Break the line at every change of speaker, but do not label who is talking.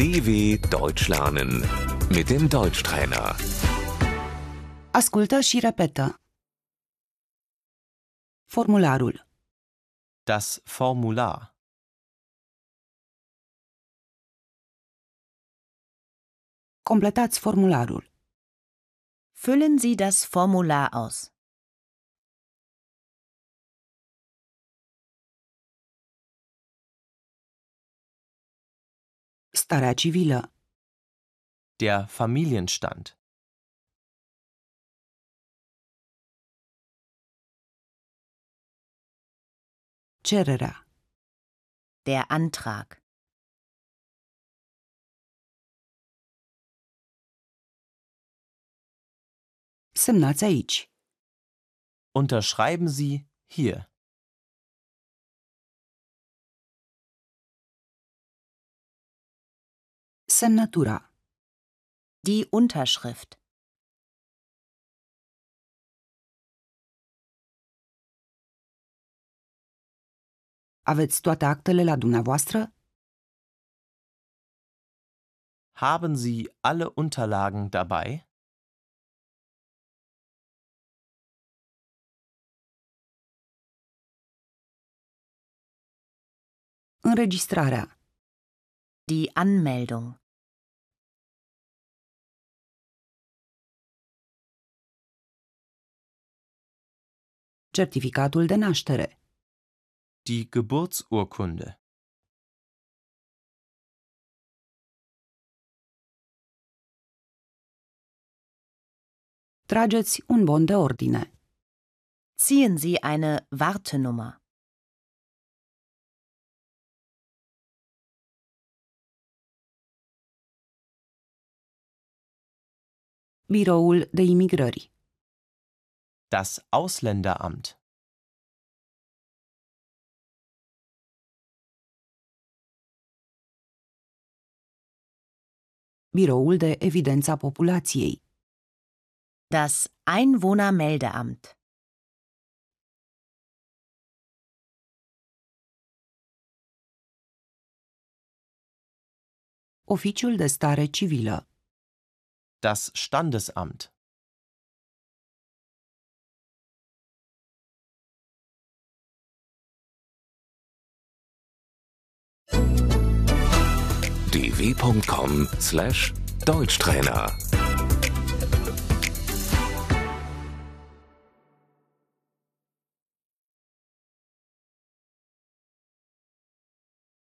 DW Deutsch lernen mit dem Deutschtrainer.
Ascultă și repetă. Formularul.
Das Formular.
Completați formularul.
Füllen Sie das Formular aus.
Starea civilă.
Der Familienstand.
Cererea.
Der Antrag.
Semnați aici.
Unterschreiben Sie hier.
Semnătura.
Die Unterschrift.
Aveți toate actele la dumneavoastră?
Haben Sie alle Unterlagen dabei?
Înregistrarea.
Die Anmeldung.
Certificatul de naștere.
Die Geburtsurkunde.
Trageți un bon de ordine.
Ziehen Sie eine Wartenummer.
Biroul de imigrări.
Das Ausländeramt.
Biroul de evidență a populației.
Das Einwohnermeldeamt.
Oficiul de stare civilă.
Das Standesamt.
dw.com/deutschtrainer